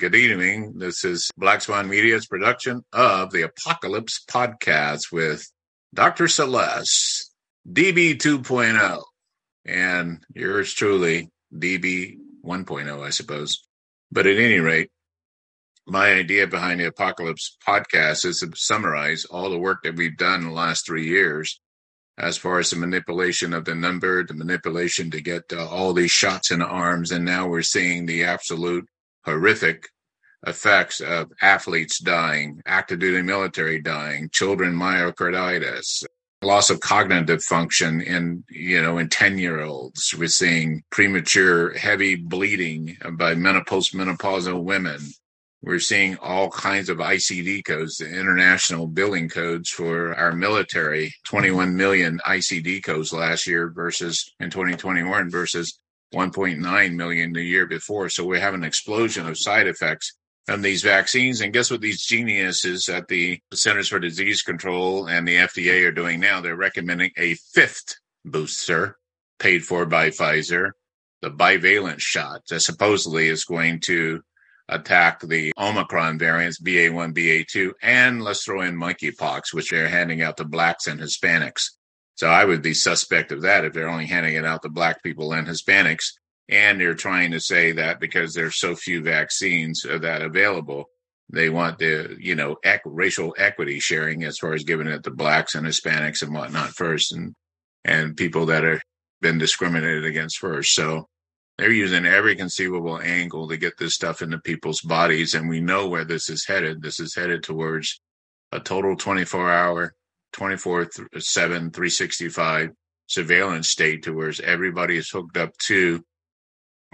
Good evening. This is Black Swan Media's production of the Apocalypse Podcast with Dr. Celeste, DB 2.0, and yours truly, DB 1.0, I suppose. But at any rate, my idea behind the Apocalypse Podcast is to summarize all the work that we've done in the last three years as far as the manipulation of the number, the manipulation to get uh, all these shots in the arms. And now we're seeing the absolute horrific effects of athletes dying, active duty military dying, children myocarditis, loss of cognitive function in, you know, in 10 year olds. We're seeing premature heavy bleeding by menopause, menopausal women we're seeing all kinds of ICD codes, the international billing codes for our military, 21 million ICD codes last year versus in 2021 versus 1.9 million the year before. So we have an explosion of side effects from these vaccines. And guess what these geniuses at the Centers for Disease Control and the FDA are doing now? They're recommending a fifth booster paid for by Pfizer, the bivalent shot that supposedly is going to attack the Omicron variants, BA1, BA2, and let's throw in monkeypox, which they're handing out to blacks and Hispanics. So I would be suspect of that if they're only handing it out to black people and Hispanics. And they're trying to say that because there's so few vaccines that available, they want the, you know, ec- racial equity sharing as far as giving it to blacks and Hispanics and whatnot first and, and people that are been discriminated against first. So they're using every conceivable angle to get this stuff into people's bodies. And we know where this is headed. This is headed towards a total 24 hour, 24 7, 365 surveillance state to where everybody is hooked up to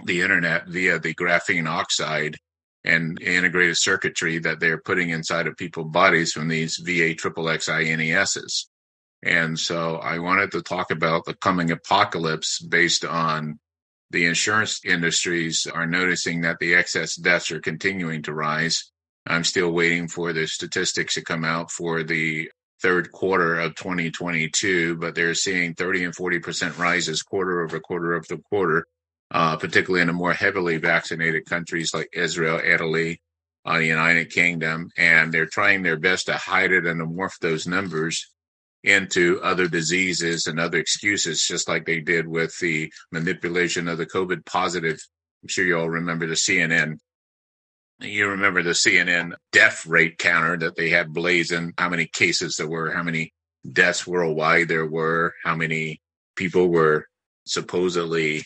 the internet via the graphene oxide and integrated circuitry that they're putting inside of people's bodies from these VA triple XINESs. And so I wanted to talk about the coming apocalypse based on the insurance industries are noticing that the excess deaths are continuing to rise. I'm still waiting for the statistics to come out for the third quarter of 2022, but they're seeing 30 and 40% rises quarter over quarter over quarter, uh, particularly in the more heavily vaccinated countries like Israel, Italy, uh, the United Kingdom. And they're trying their best to hide it and to morph those numbers into other diseases and other excuses, just like they did with the manipulation of the COVID positive. I'm sure you all remember the CNN. You remember the CNN death rate counter that they had blazing, how many cases there were, how many deaths worldwide there were, how many people were supposedly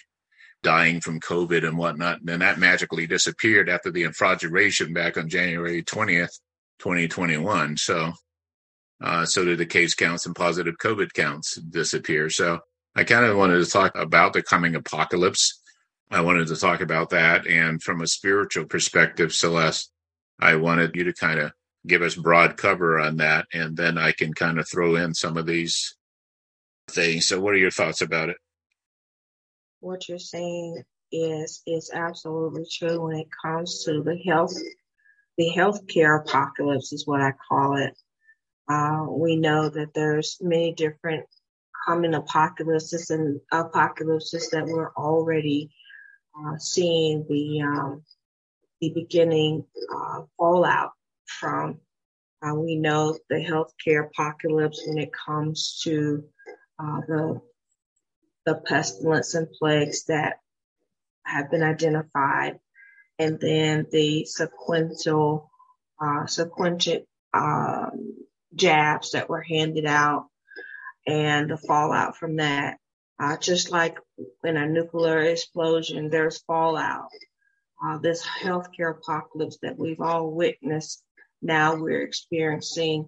dying from COVID and whatnot. And then that magically disappeared after the infrageration back on January 20th, 2021. So uh, so did the case counts and positive COVID counts disappear. So I kind of wanted to talk about the coming apocalypse. I wanted to talk about that. And from a spiritual perspective, Celeste, I wanted you to kind of give us broad cover on that. And then I can kind of throw in some of these things. So what are your thoughts about it? What you're saying is is absolutely true when it comes to the health the healthcare apocalypse is what I call it. Uh, we know that there's many different coming apocalypses and apocalypses that we're already uh, seeing the um, the beginning uh, fallout from. Uh, we know the healthcare apocalypse when it comes to uh, the the pestilence and plagues that have been identified, and then the sequential uh, sequential um, jabs that were handed out and the fallout from that. Uh, just like in a nuclear explosion, there's fallout. Uh, this healthcare apocalypse that we've all witnessed, now we're experiencing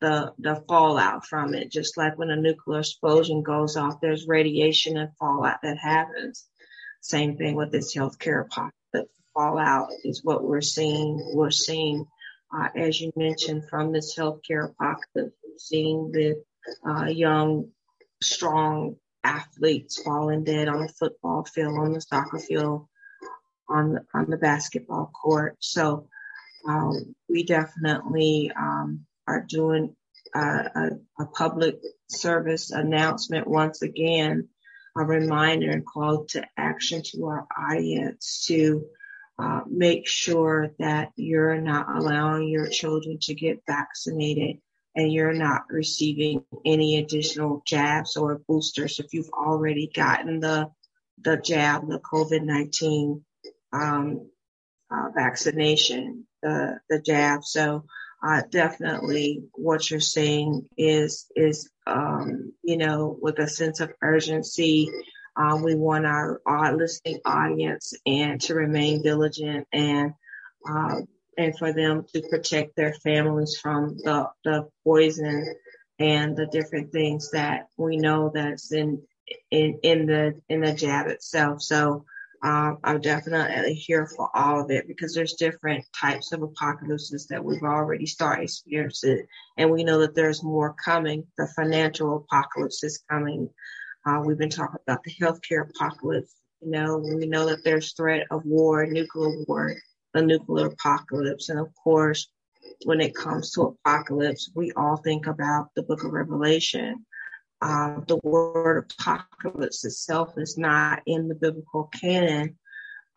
the the fallout from it. Just like when a nuclear explosion goes off, there's radiation and fallout that happens. Same thing with this healthcare apocalypse. Fallout is what we're seeing. We're seeing uh, as you mentioned, from this healthcare apocalypse, seeing the uh, young, strong athletes falling dead on the football field, on the soccer field, on the, on the basketball court. So um, we definitely um, are doing a, a, public service announcement once again, a reminder and call to action to our audience to uh, make sure that you're not allowing your children to get vaccinated and you're not receiving any additional jabs or boosters if you've already gotten the the jab, the COVID nineteen um, uh, vaccination, the the jab. So uh, definitely, what you're saying is is um, you know with a sense of urgency. Uh, we want our, our listening audience and to remain diligent and uh, and for them to protect their families from the, the poison and the different things that we know that's in in in the in the jab itself. So um, I'm definitely here for all of it because there's different types of apocalypses that we've already started experiencing, and we know that there's more coming. The financial apocalypse is coming. Uh, we've been talking about the healthcare apocalypse. You know, we know that there's threat of war, nuclear war, the nuclear apocalypse. And of course, when it comes to apocalypse, we all think about the book of Revelation. Uh, the word apocalypse itself is not in the biblical canon,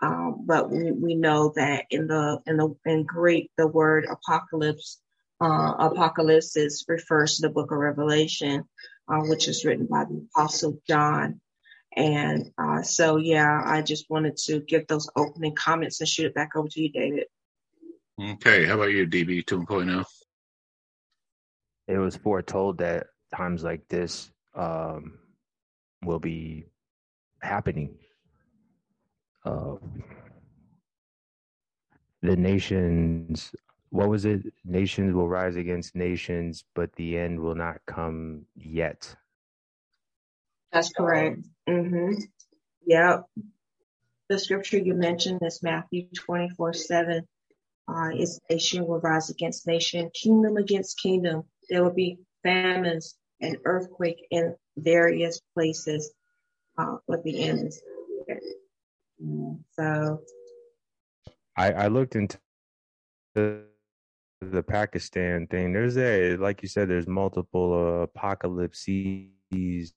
um, but we, we know that in the in the in Greek, the word apocalypse uh, apocalypse refers to the book of Revelation, uh, which is written by the apostle John. And uh, so, yeah, I just wanted to give those opening comments and shoot it back over to you, David. Okay. How about you, DB 2.0? It was foretold that times like this um, will be happening. Uh, the nations, what was it? Nations will rise against nations, but the end will not come yet. That's correct. Mm-hmm. Yep. The scripture you mentioned is Matthew 24 7. Uh, is nation will rise against nation, kingdom against kingdom. There will be famines and earthquake in various places. Uh, but the end is so. I, I looked into the, the Pakistan thing. There's a like you said. There's multiple uh, apocalypses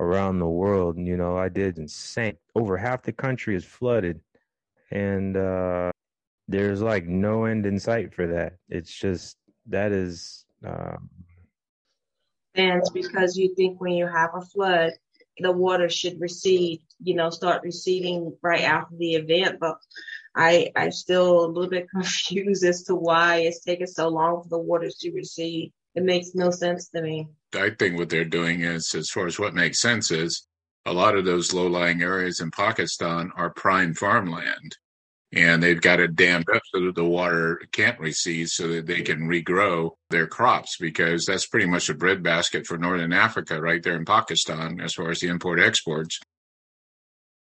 around the world. You know, I did insane. Over half the country is flooded, and uh, there's like no end in sight for that. It's just that is. Uh, and because you think when you have a flood, the water should recede, you know, start receding right after the event. But I, I'm still a little bit confused as to why it's taking so long for the waters to recede. It makes no sense to me. I think what they're doing is, as far as what makes sense is, a lot of those low lying areas in Pakistan are prime farmland. And they've got it dammed up so that the water can't recede so that they can regrow their crops because that's pretty much a breadbasket for Northern Africa right there in Pakistan as far as the import exports.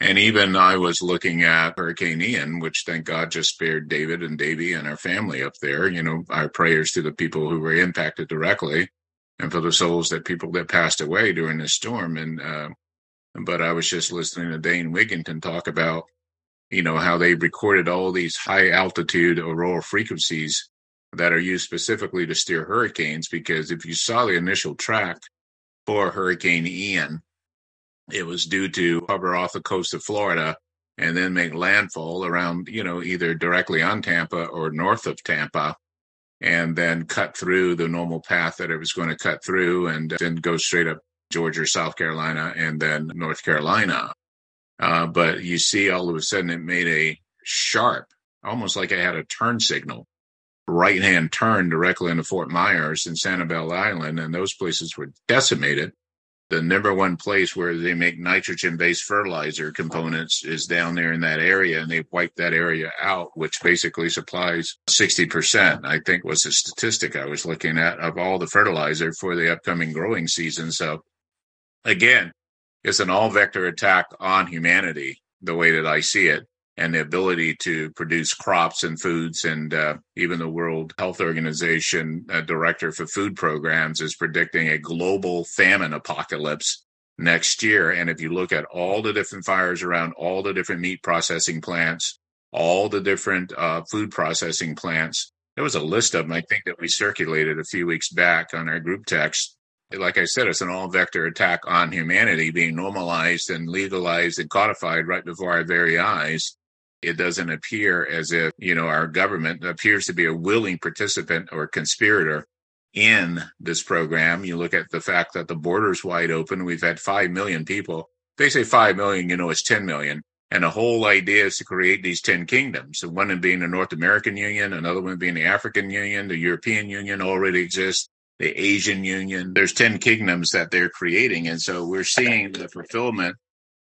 And even I was looking at Hurricane Ian, which thank God just spared David and Davy and our family up there. You know, our prayers to the people who were impacted directly and for the souls that people that passed away during this storm. And, uh, but I was just listening to Dane Wigington talk about, you know, how they recorded all these high altitude aurora frequencies that are used specifically to steer hurricanes. Because if you saw the initial track for Hurricane Ian, it was due to hover off the coast of Florida and then make landfall around, you know, either directly on Tampa or north of Tampa and then cut through the normal path that it was going to cut through and then go straight up Georgia, South Carolina, and then North Carolina. Uh, but you see, all of a sudden, it made a sharp, almost like it had a turn signal, right hand turn directly into Fort Myers and Sanibel Island. And those places were decimated the number one place where they make nitrogen based fertilizer components is down there in that area and they've wiped that area out which basically supplies 60% i think was the statistic i was looking at of all the fertilizer for the upcoming growing season. So again it's an all vector attack on humanity the way that i see it and the ability to produce crops and foods. And uh, even the World Health Organization uh, director for food programs is predicting a global famine apocalypse next year. And if you look at all the different fires around all the different meat processing plants, all the different uh, food processing plants, there was a list of them, I think, that we circulated a few weeks back on our group text. Like I said, it's an all vector attack on humanity being normalized and legalized and codified right before our very eyes it doesn't appear as if, you know, our government appears to be a willing participant or conspirator in this program. You look at the fact that the border's wide open. We've had 5 million people. They say 5 million, you know, it's 10 million. And the whole idea is to create these 10 kingdoms. one being the North American Union, another one being the African Union, the European Union already exists, the Asian Union. There's 10 kingdoms that they're creating. And so we're seeing the fulfillment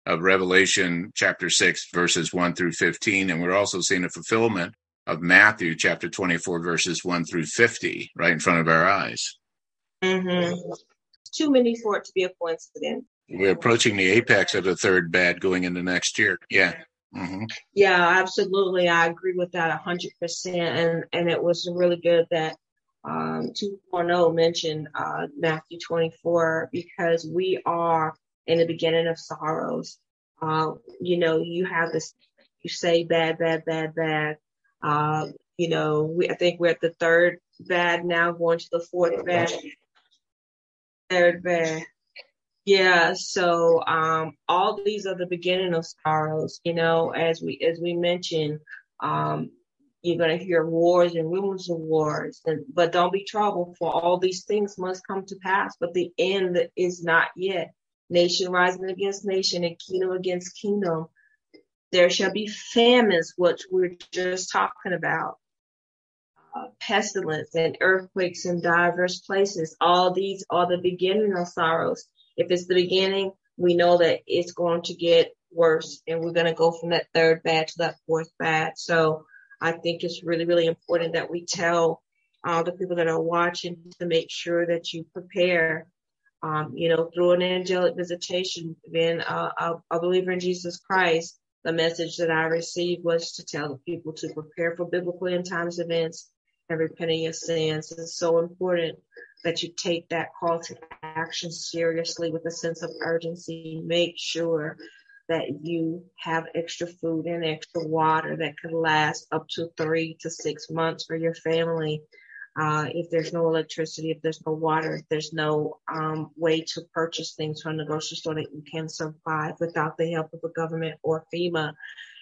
of Revelation chapter 6, verses 1 through 15. And we're also seeing a fulfillment of Matthew chapter 24, verses 1 through 50, right in front of our eyes. Mm-hmm. Too many for it to be a coincidence. We're approaching the apex of the third bad going into next year. Yeah. Mm-hmm. Yeah, absolutely. I agree with that 100%. And, and it was really good that um, 2.0 mentioned uh, Matthew 24 because we are in the beginning of sorrows. Uh, you know, you have this, you say bad, bad, bad, bad. Uh, you know, we, I think we're at the third bad now, going to the fourth bad. Third bad. Yeah, so um, all these are the beginning of sorrows. You know, as we as we mentioned, um, you're going to hear wars and rumors of wars, and, but don't be troubled, for all these things must come to pass. But the end is not yet. Nation rising against nation and kingdom against kingdom. There shall be famines, which we're just talking about. Uh, pestilence and earthquakes in diverse places. All these are the beginning of sorrows. If it's the beginning, we know that it's going to get worse and we're going to go from that third bad to that fourth bad. So I think it's really, really important that we tell all the people that are watching to make sure that you prepare, um, you know, through an angelic visitation, being a, a, a believer in Jesus Christ. The message that I received was to tell the people to prepare for biblical end times events and repent of your sins. It's so important that you take that call to action seriously with a sense of urgency. Make sure that you have extra food and extra water that could last up to three to six months for your family. Uh, if there's no electricity, if there's no water, if there's no um, way to purchase things from the grocery store that you can survive without the help of the government or FEMA,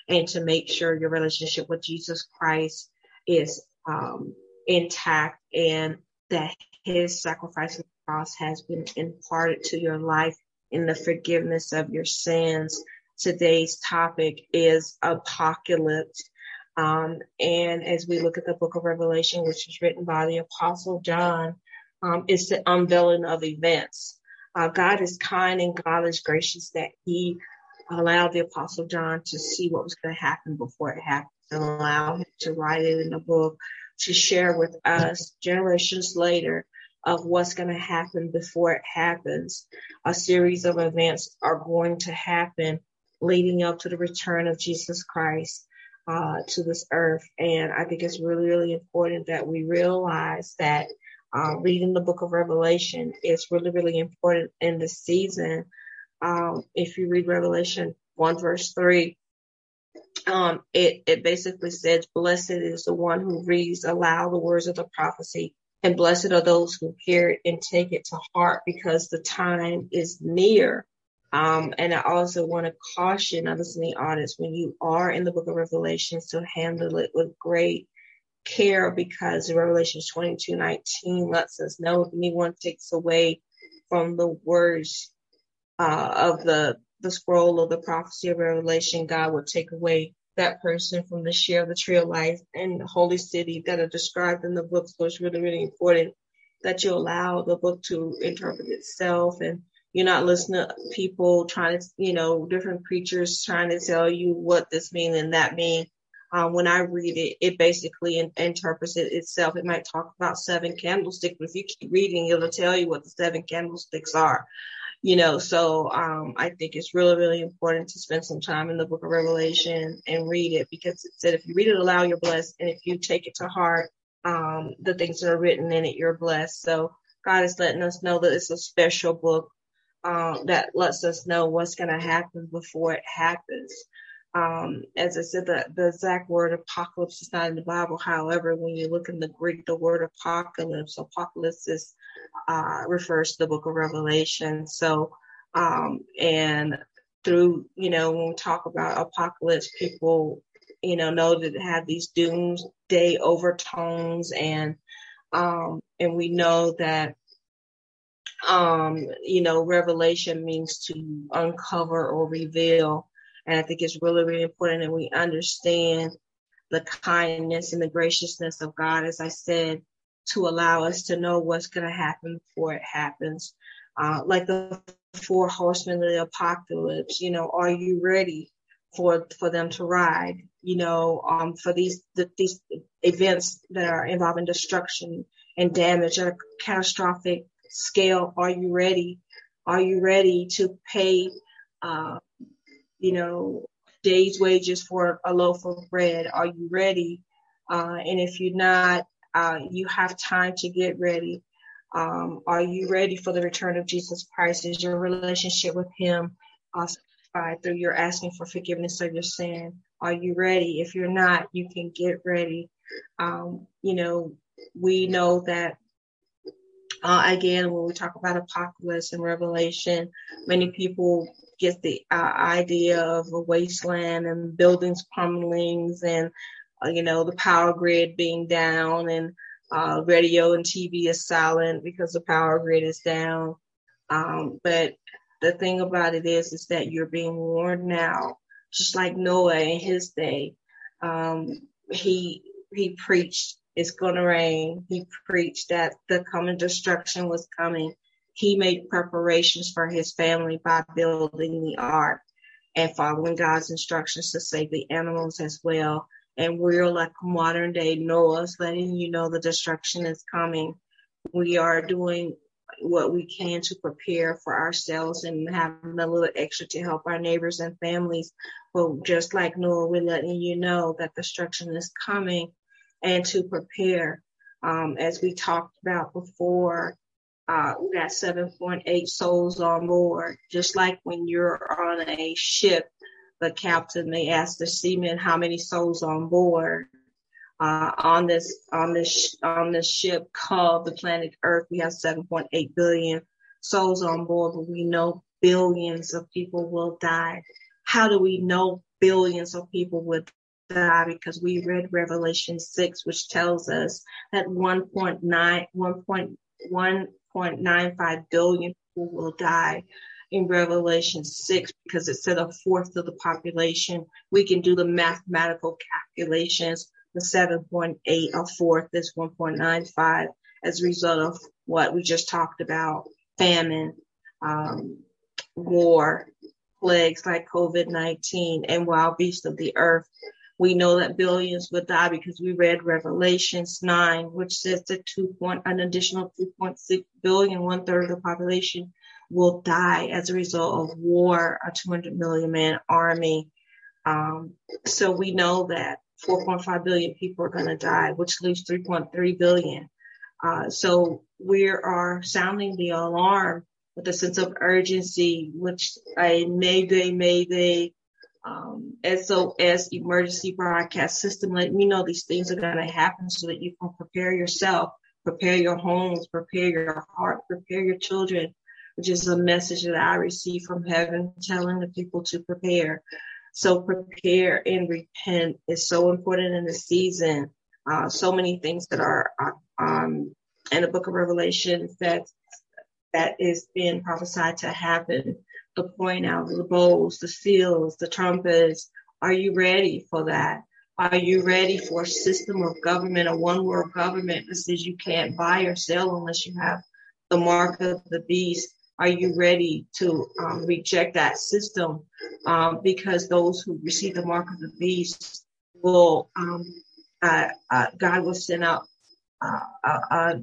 and to make sure your relationship with Jesus Christ is um, intact and that his sacrifice on the cross has been imparted to your life in the forgiveness of your sins. Today's topic is apocalypse. Um, and as we look at the book of Revelation, which was written by the apostle John, um, it's the unveiling of events. Uh, God is kind and God is gracious that he allowed the apostle John to see what was going to happen before it happened and allow him to write it in a book to share with us generations later of what's going to happen before it happens. A series of events are going to happen leading up to the return of Jesus Christ uh, to this earth. And I think it's really, really important that we realize that uh, reading the book of Revelation is really, really important in this season. Um, if you read Revelation 1 verse 3, um, it, it basically says, blessed is the one who reads aloud the words of the prophecy and blessed are those who hear it and take it to heart because the time is near. Um, and I also want to caution in the audience when you are in the book of Revelations to handle it with great care because Revelation 22 19 lets us know if anyone takes away from the words uh, of the, the scroll of the prophecy of Revelation, God will take away that person from the share of the tree of life and the holy city that are described in the book. So it's really, really important that you allow the book to interpret itself and you're not listening to people trying to, you know, different preachers trying to tell you what this means and that means. Um, when I read it, it basically in, interprets it itself. It might talk about seven candlesticks, but if you keep reading, it'll tell you what the seven candlesticks are you know, so um, I think it's really, really important to spend some time in the book of Revelation and read it because it said if you read it aloud, you're blessed. And if you take it to heart, um, the things that are written in it, you're blessed. So God is letting us know that it's a special book um, that lets us know what's going to happen before it happens. Um, as I said, the, the exact word apocalypse is not in the Bible. However, when you look in the Greek, the word apocalypse, apocalypse is uh, refers to the book of Revelation. So, um, and through, you know, when we talk about apocalypse, people you know, know that have these doomsday overtones and, um, and we know that, um, you know, revelation means to uncover or reveal. And I think it's really, really important that we understand the kindness and the graciousness of God, as I said, to allow us to know what's going to happen before it happens. Uh, like the four horsemen of the apocalypse, you know, are you ready for for them to ride? You know, um, for these the, these events that are involving destruction and damage at a catastrophic scale. Are you ready? Are you ready to pay? Uh, you know, day's wages for a loaf of bread. Are you ready? Uh, and if you're not, uh, you have time to get ready. Um, are you ready for the return of Jesus Christ? Is your relationship with Him uh, through your asking for forgiveness of your sin? Are you ready? If you're not, you can get ready. Um, you know, we know that uh, again, when we talk about apocalypse and revelation, many people get the uh, idea of a wasteland and buildings crumbling and, uh, you know, the power grid being down and uh, radio and TV is silent because the power grid is down. Um, but the thing about it is, is that you're being warned now, just like Noah in his day. Um, he he preached it's going to rain. He preached that the coming destruction was coming. He made preparations for his family by building the ark and following God's instructions to save the animals as well. And we're like modern day Noah's letting you know the destruction is coming. We are doing what we can to prepare for ourselves and having a little extra to help our neighbors and families. But just like Noah, we're letting you know that destruction is coming and to prepare. Um, as we talked about before, uh, we got 7.8 souls on board. Just like when you're on a ship the captain may ask the seamen how many souls on board. Uh, on this on this on this ship called the planet Earth, we have 7.8 billion souls on board, but we know billions of people will die. How do we know billions of people will die? Because we read Revelation 6, which tells us that 1.9 1.95 billion people will die in Revelation 6 because it said a fourth of the population. We can do the mathematical calculations. The 7.8, a fourth is 1.95 as a result of what we just talked about famine, um, war, plagues like COVID 19, and wild beasts of the earth. We know that billions will die because we read Revelations 9, which says that two point, an additional 2.6 billion, one third of the population will die as a result of war, a 200 million man army. Um, so we know that 4.5 billion people are going to die, which leaves 3.3 billion. Uh, so we are sounding the alarm with a sense of urgency, which may a Mayday, Mayday, um, SOS emergency broadcast system let me know these things are going to happen so that you can prepare yourself, prepare your homes, prepare your heart, prepare your children, which is a message that I received from heaven telling the people to prepare. So prepare and repent is so important in this season. Uh, so many things that are uh, um, in the book of Revelation that that is being prophesied to happen. The point out, the bowls, the seals, the trumpets. Are you ready for that? Are you ready for a system of government, a one world government that says you can't buy or sell unless you have the mark of the beast? Are you ready to um, reject that system? Um, because those who receive the mark of the beast will, um, uh, uh, God will send out, uh, uh, uh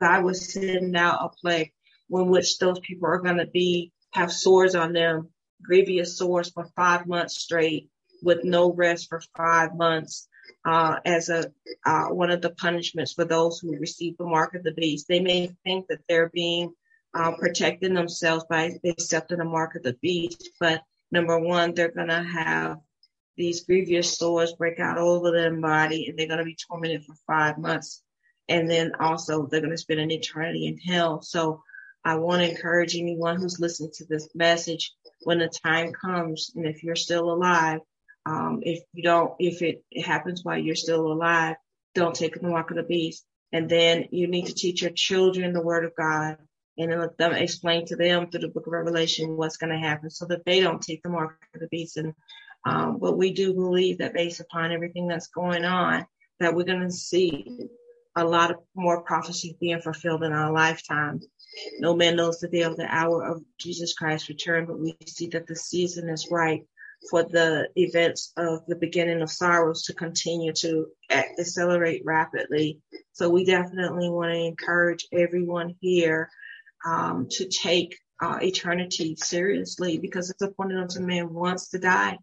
God will send out a plague in which those people are going to be have sores on them, grievous sores for five months straight, with no rest for five months. Uh, as a uh, one of the punishments for those who receive the mark of the beast. They may think that they're being uh, protecting themselves by accepting the mark of the beast. But number one, they're to have these grievous sores break out all over their body and they're to be tormented for five months. And then also they're to spend an eternity in hell. So I want to encourage anyone who's listening to this message when the time comes and if you're still alive, Um, if you don't, if it happens while you're still alive, don't take the mark of the beast. And then you need to teach your children the word of God and then let them explain to them through the book of Revelation what's going to happen so that they don't take the mark of the beast. And um, but we do believe that based upon everything that's going on, that we're going to see a lot of more prophecies being fulfilled in our lifetime. No man knows the day of the hour of Jesus Christ's return, but we see that the season is right for the events of the beginning of sorrows to continue to accelerate rapidly. So we definitely want to encourage everyone here um, to take uh, eternity seriously because it's appointed unto man once to die.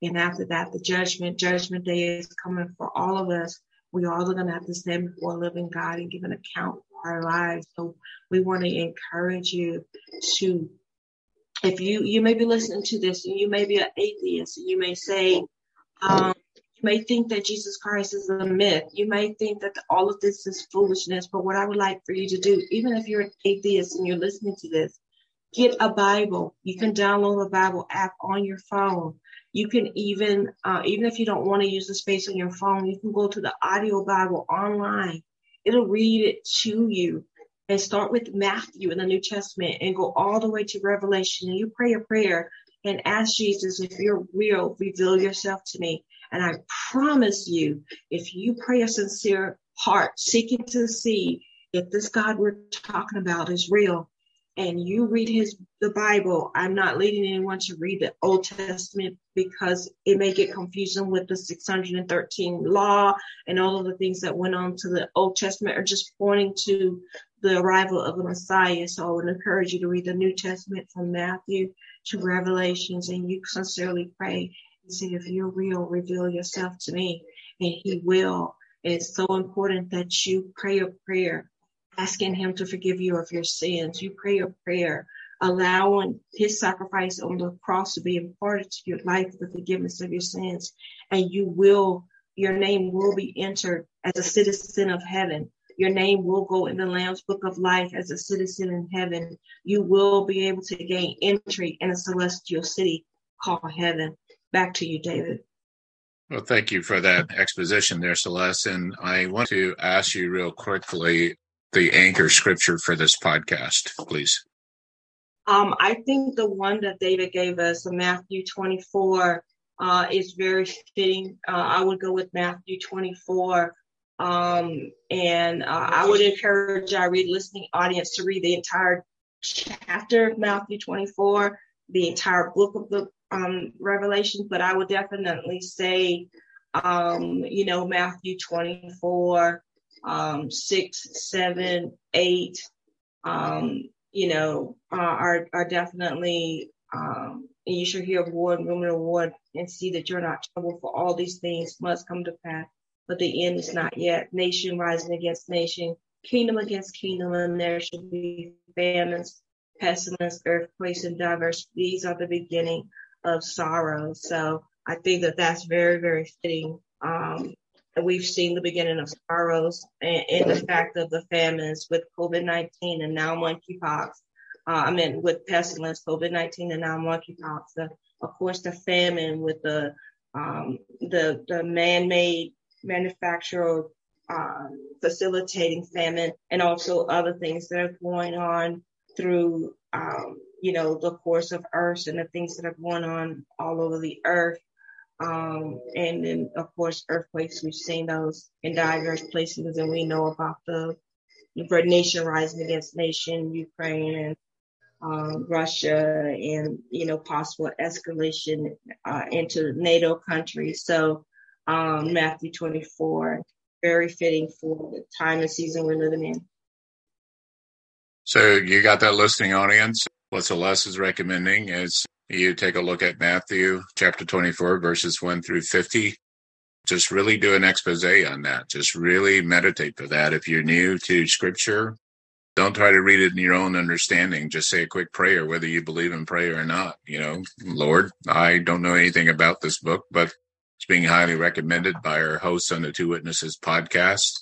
And after that, the judgment, judgment day is coming for all of us. We all are going to have to stand before a living God and give an account for our lives. So we want to encourage you to, if you, you may be listening to this and you may be an atheist and you may say, um, you may think that Jesus Christ is a myth. You may think that all of this is foolishness. But what I would like for you to do, even if you're an atheist and you're listening to this, get a Bible. You can download a Bible app on your phone. You can even, uh, even if you don't want to use the space on your phone, you can go to the audio Bible online. It'll read it to you and start with Matthew in the New Testament and go all the way to Revelation. And you pray a prayer and ask Jesus, if you're real, reveal yourself to me. And I promise you, if you pray a sincere heart, seeking to see if this God we're talking about is real, and you read his the Bible, I'm not leading anyone to read the Old Testament because it may get confusing with the 613 law and all of the things that went on to the Old Testament are just pointing to the arrival of the Messiah. So I would encourage you to read the New Testament from Matthew to Revelations and you sincerely pray and say, if you're real, reveal yourself to me and he will. It's so important that you pray a prayer asking him to forgive you of your sins. You pray a prayer allowing his sacrifice on the cross to be imparted to your life, the forgiveness of your sins, and you will, your name will be entered as a citizen of heaven. Your name will go in the Lamb's book of life as a citizen in heaven. You will be able to gain entry in a celestial city called heaven. Back to you, David. Well, thank you for that exposition there, Celeste. And I want to ask you real quickly the anchor scripture for this podcast, please? Um, I think the one that David gave us, Matthew 24, uh, is very fitting. Uh, I would go with Matthew 24. Um, and uh, I would encourage our read listening audience to read the entire chapter of Matthew 24, the entire book of the um, Revelation. But I would definitely say, um, you know, Matthew 24, um, six, seven, eight, um, you know, uh, are are definitely. Um, and you should hear of war and rumor of war and see that you're not troubled. For all these things must come to pass, but the end is not yet. Nation rising against nation, kingdom against kingdom, and there shall be famines, pestilence, earthquakes, and diverse. These are the beginning of sorrow. So I think that that's very, very fitting um, we've seen the beginning of sorrows and, and the fact of the famines with COVID-19 and now monkeypox. Uh, I mean, with pestilence, COVID-19 and now monkeypox. The, of course, the famine with the um, the the man-made manufacturer uh, facilitating famine, and also other things that are going on through um, you know the course of Earth and the things that are going on all over the earth. Um, and then, of course, earthquakes, we've seen those in diverse places, and we know about the, the nation rising against nation, Ukraine and um, Russia, and, you know, possible escalation uh, into NATO countries. So, um, Matthew 24, very fitting for the time and season we're living in. So, you got that listening audience. What Celeste is recommending is you take a look at Matthew chapter 24, verses 1 through 50. Just really do an expose on that. Just really meditate for that. If you're new to scripture, don't try to read it in your own understanding. Just say a quick prayer, whether you believe in prayer or not. You know, Lord, I don't know anything about this book, but it's being highly recommended by our hosts on the Two Witnesses podcast.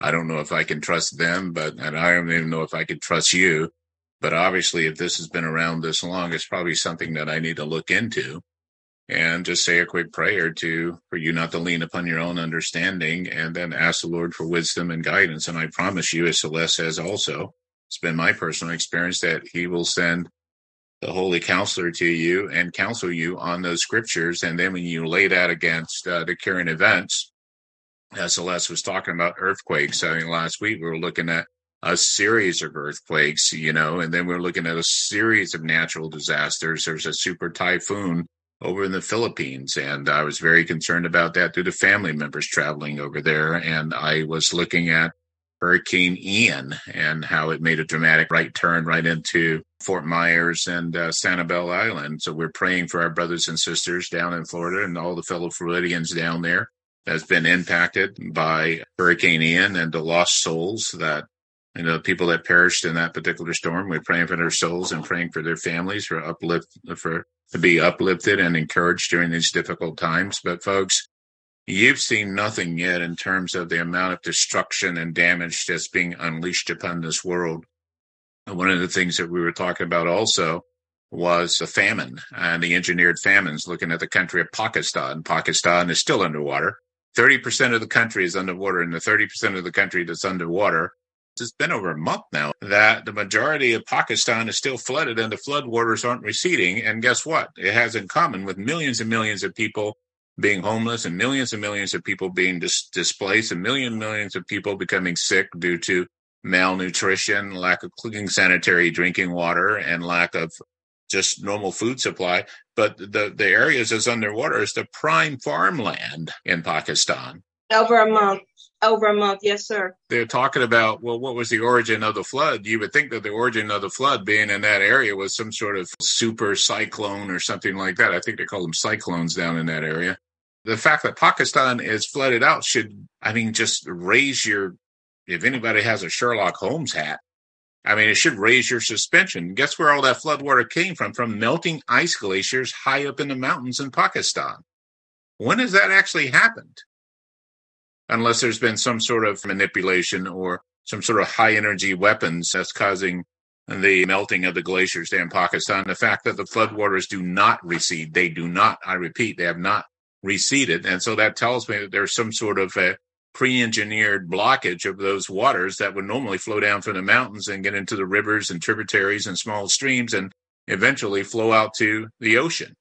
I don't know if I can trust them, but and I don't even know if I can trust you. But obviously, if this has been around this long, it's probably something that I need to look into. and just say a quick prayer to for you not to lean upon your own understanding and then ask the Lord for wisdom and guidance. And I promise you, as Celeste has also, it's been my personal experience that he will send the holy counselor to you and counsel you on those scriptures. And then when you lay that against uh, the current events, as Celeste was talking about earthquakes, I mean, last week we were looking at a series of earthquakes, you know, and then we're looking at a series of natural disasters. There's a super typhoon over in the Philippines, and I was very concerned about that due to family members traveling over there. And I was looking at Hurricane Ian and how it made a dramatic right turn right into Fort Myers and uh, Sanibel Island. So we're praying for our brothers and sisters down in Florida and all the fellow Floridians down there that's been impacted by Hurricane Ian and the lost souls that you know people that perished in that particular storm. We're praying for their souls and praying for their families for uplift for to be uplifted and encouraged during these difficult times. But folks, you've seen nothing yet in terms of the amount of destruction and damage that's being unleashed upon this world. And one of the things that we were talking about also was the famine and the engineered famines, looking at the country of Pakistan. Pakistan is still underwater. 30% of the country is underwater, and the 30% of the country that's underwater it's been over a month now that the majority of Pakistan is still flooded and the floodwaters aren't receding. And guess what? It has in common with millions and millions of people being homeless and millions and millions of people being dis- displaced and millions and millions of people becoming sick due to malnutrition, lack of clean sanitary drinking water, and lack of just normal food supply. But the, the areas that's underwater is the prime farmland in Pakistan. Over a month. Over a month, yes, sir. They're talking about, well, what was the origin of the flood? You would think that the origin of the flood being in that area was some sort of super cyclone or something like that. I think they call them cyclones down in that area. The fact that Pakistan is flooded out should, I mean, just raise your, if anybody has a Sherlock Holmes hat, I mean, it should raise your suspension. Guess where all that flood water came from? From melting ice glaciers high up in the mountains in Pakistan. When has that actually happened? Unless there's been some sort of manipulation or some sort of high energy weapons that's causing the melting of the glaciers there in Pakistan. The fact that the floodwaters do not recede, they do not, I repeat, they have not receded. And so that tells me that there's some sort of a pre engineered blockage of those waters that would normally flow down from the mountains and get into the rivers and tributaries and small streams and eventually flow out to the ocean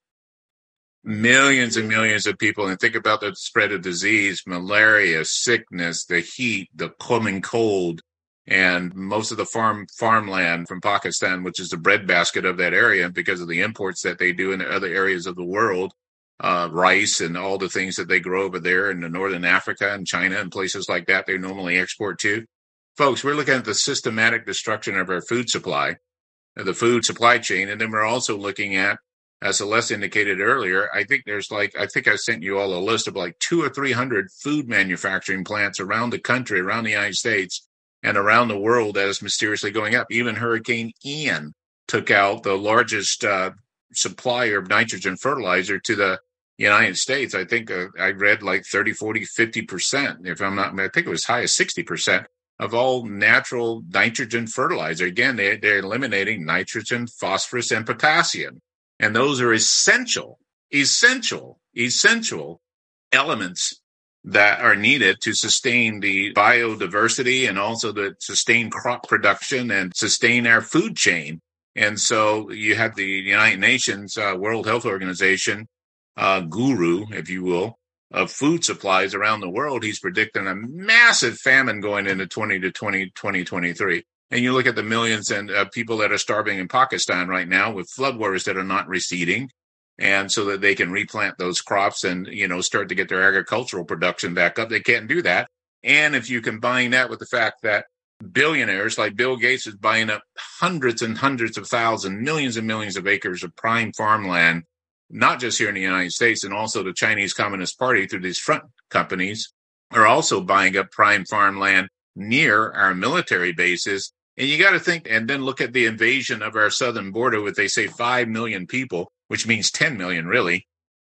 millions and millions of people and think about the spread of disease, malaria, sickness, the heat, the coming cold, and most of the farm farmland from Pakistan, which is the breadbasket of that area, because of the imports that they do in other areas of the world, uh, rice and all the things that they grow over there in the northern Africa and China and places like that, they normally export to. Folks, we're looking at the systematic destruction of our food supply, the food supply chain, and then we're also looking at as Celeste indicated earlier, I think there's like, I think I sent you all a list of like two or 300 food manufacturing plants around the country, around the United States, and around the world that is mysteriously going up. Even Hurricane Ian took out the largest uh, supplier of nitrogen fertilizer to the United States. I think uh, I read like 30, 40, 50%, if I'm not, I think it was high as 60% of all natural nitrogen fertilizer. Again, they, they're eliminating nitrogen, phosphorus, and potassium. And those are essential, essential, essential elements that are needed to sustain the biodiversity and also to sustain crop production and sustain our food chain. And so you have the United Nations uh, World Health Organization uh, guru, if you will, of food supplies around the world. He's predicting a massive famine going into 20 to 20, 2023. And you look at the millions and uh, people that are starving in Pakistan right now with floodwaters that are not receding, and so that they can replant those crops and you know start to get their agricultural production back up. They can't do that. And if you combine that with the fact that billionaires like Bill Gates is buying up hundreds and hundreds of thousands, millions and millions of acres of prime farmland, not just here in the United States, and also the Chinese Communist Party through these front companies are also buying up prime farmland near our military bases and you got to think and then look at the invasion of our southern border with, they say, 5 million people, which means 10 million, really.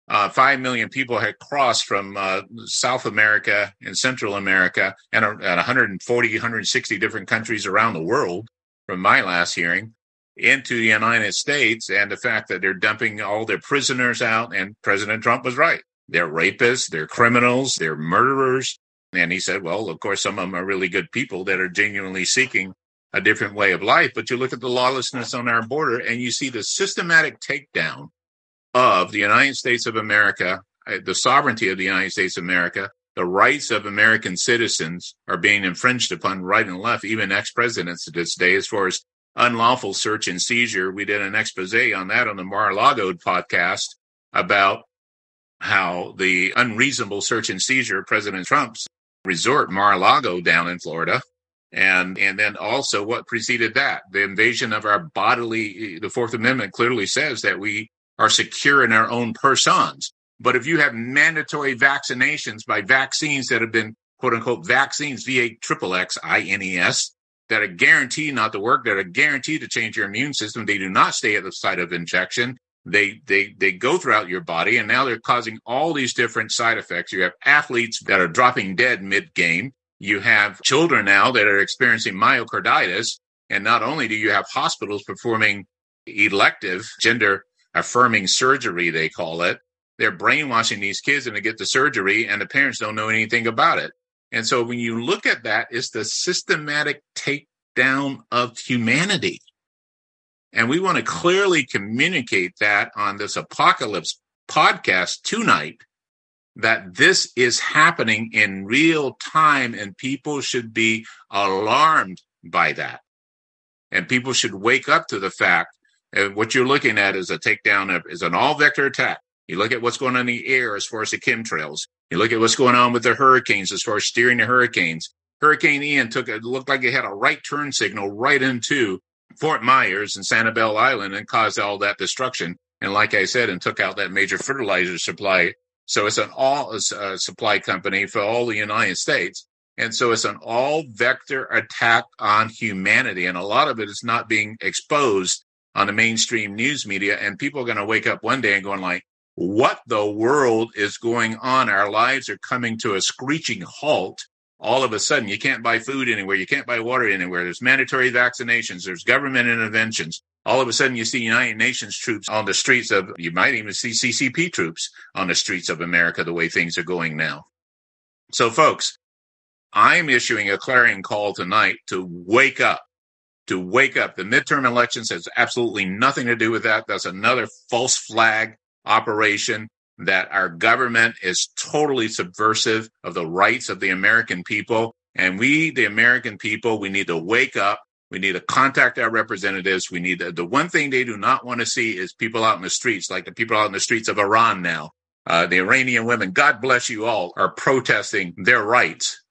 Uh, 5 million people had crossed from uh, South America and Central America and uh, 140, 160 different countries around the world, from my last hearing. into the United States and the fact that they're dumping all their prisoners out. And President Trump was right. They're rapists, they're criminals, they're murderers. And he said, well, of course, some of them are really good people that are genuinely seeking a different way of life. But you look at the lawlessness on our border and you see the systematic takedown of the United States of America, uh, the sovereignty of the United States of America, the rights of American citizens are being infringed upon right and left, even ex presidents to this day, as far as unlawful search and seizure. We did an expose on that on the Mar-a-Lago podcast about how the unreasonable search and seizure of President Trump's resort, Mar-a-Lago down in Florida. And, and then also what preceded that, the invasion of our bodily, the Fourth Amendment clearly says that we are secure in our own persons. But if you have mandatory vaccinations by vaccines that have been quote unquote vaccines, V A triple X, I-N-E-S, that are guaranteed not to work, that are guaranteed to change your immune system. They do not stay at the site of injection. They they they go throughout your body, and now they're causing all these different side effects. You have athletes that are dropping dead mid game. You have children now that are experiencing myocarditis, and not only do you have hospitals performing elective gender affirming surgery, they call it. They're brainwashing these kids into get the surgery, and the parents don't know anything about it. And so when you look at that, it's the systematic takedown of humanity. And we want to clearly communicate that on this apocalypse podcast tonight that this is happening in real time and people should be alarmed by that. And people should wake up to the fact that what you're looking at is a takedown of is an all vector attack. You look at what's going on in the air as far as the chemtrails. You look at what's going on with the hurricanes as far as steering the hurricanes. Hurricane Ian took it looked like it had a right turn signal right into Fort Myers and Sanibel Island and caused all that destruction. And like I said, and took out that major fertilizer supply. So it's an all uh, supply company for all the United States. And so it's an all vector attack on humanity. And a lot of it is not being exposed on the mainstream news media. And people are going to wake up one day and going like, what the world is going on. Our lives are coming to a screeching halt. All of a sudden, you can't buy food anywhere. You can't buy water anywhere. There's mandatory vaccinations. There's government interventions. All of a sudden, you see United Nations troops on the streets of, you might even see CCP troops on the streets of America the way things are going now. So, folks, I'm issuing a clarion call tonight to wake up, to wake up. The midterm elections has absolutely nothing to do with that. That's another false flag operation that our government is totally subversive of the rights of the American people. And we, the American people, we need to wake up. We need to contact our representatives. We need to, the one thing they do not want to see is people out in the streets, like the people out in the streets of Iran now. Uh, the Iranian women, God bless you all, are protesting their rights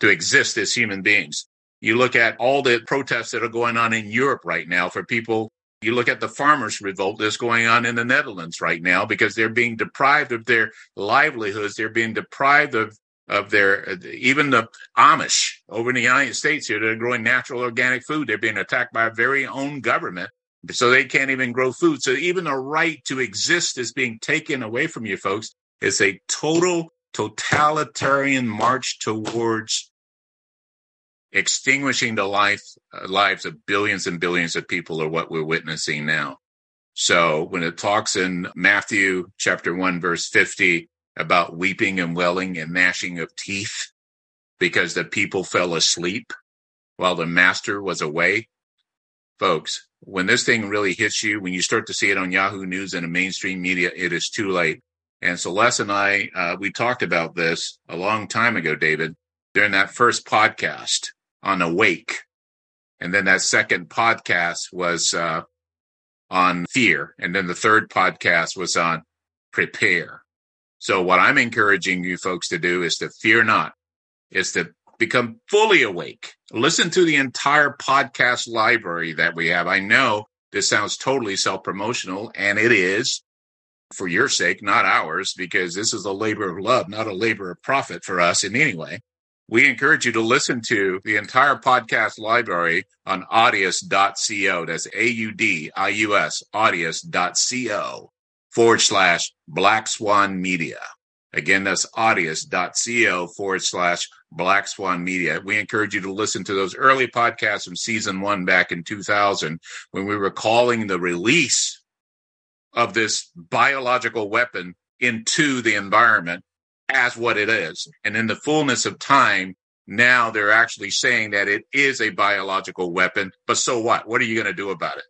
to exist as human beings. You look at all the protests that are going on in Europe right now for people you look at the farmers' revolt that's going on in the Netherlands right now because they're being deprived of their livelihoods. They're being deprived of of their even the Amish over in the United States here They're growing natural organic food. They're being attacked by our very own government. So they can't even grow food. So even the right to exist is being taken away from you folks. It's a total totalitarian march towards extinguishing the life uh, lives of billions and billions of people are what we're witnessing now. So when it talks in Matthew chapter 1 verse 50 about weeping and welling and gnashing of teeth because the people fell asleep while the master was away, folks, when this thing really hits you, when you start to see it on Yahoo News and the mainstream media, it is too late. And Celeste and I, uh, we talked about this a long time ago, David, during that first podcast on awake. And then that second podcast was uh, on fear. And then the third podcast was on prepare. So what I'm encouraging you folks to do is to fear not, is to become fully awake. Listen to the entire podcast library that we have. I know this sounds totally self promotional, and it is for your sake, not ours, because this is a labor of love, not a labor of profit for us in any way we encourage you to listen to the entire podcast library on audius.co. That's A U D I U S, audius.co forward slash Black Swan Media. Again, that's audius.co forward slash Black Swan Media. We encourage you to listen to those early podcasts from season one back in 2000 when we were calling the release of this biological weapon into the environment as what it is. And in the fullness of time, now they're actually saying that it is a biological weapon. But so what? What are you going to do about it?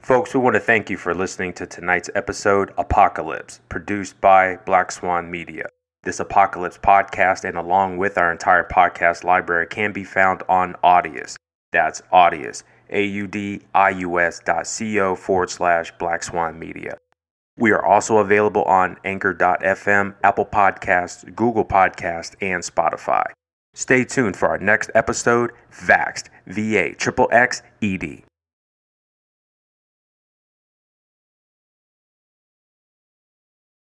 Folks, we want to thank you for listening to tonight's episode, Apocalypse, produced by Black Swan Media. This Apocalypse podcast, and along with our entire podcast library, can be found on Audius. That's Audius, A U D I U S dot C O forward slash Black Swan Media. We are also available on Anchor.fm, Apple Podcasts, Google Podcasts, and Spotify. Stay tuned for our next episode, Vaxxed, V A Triple X E D.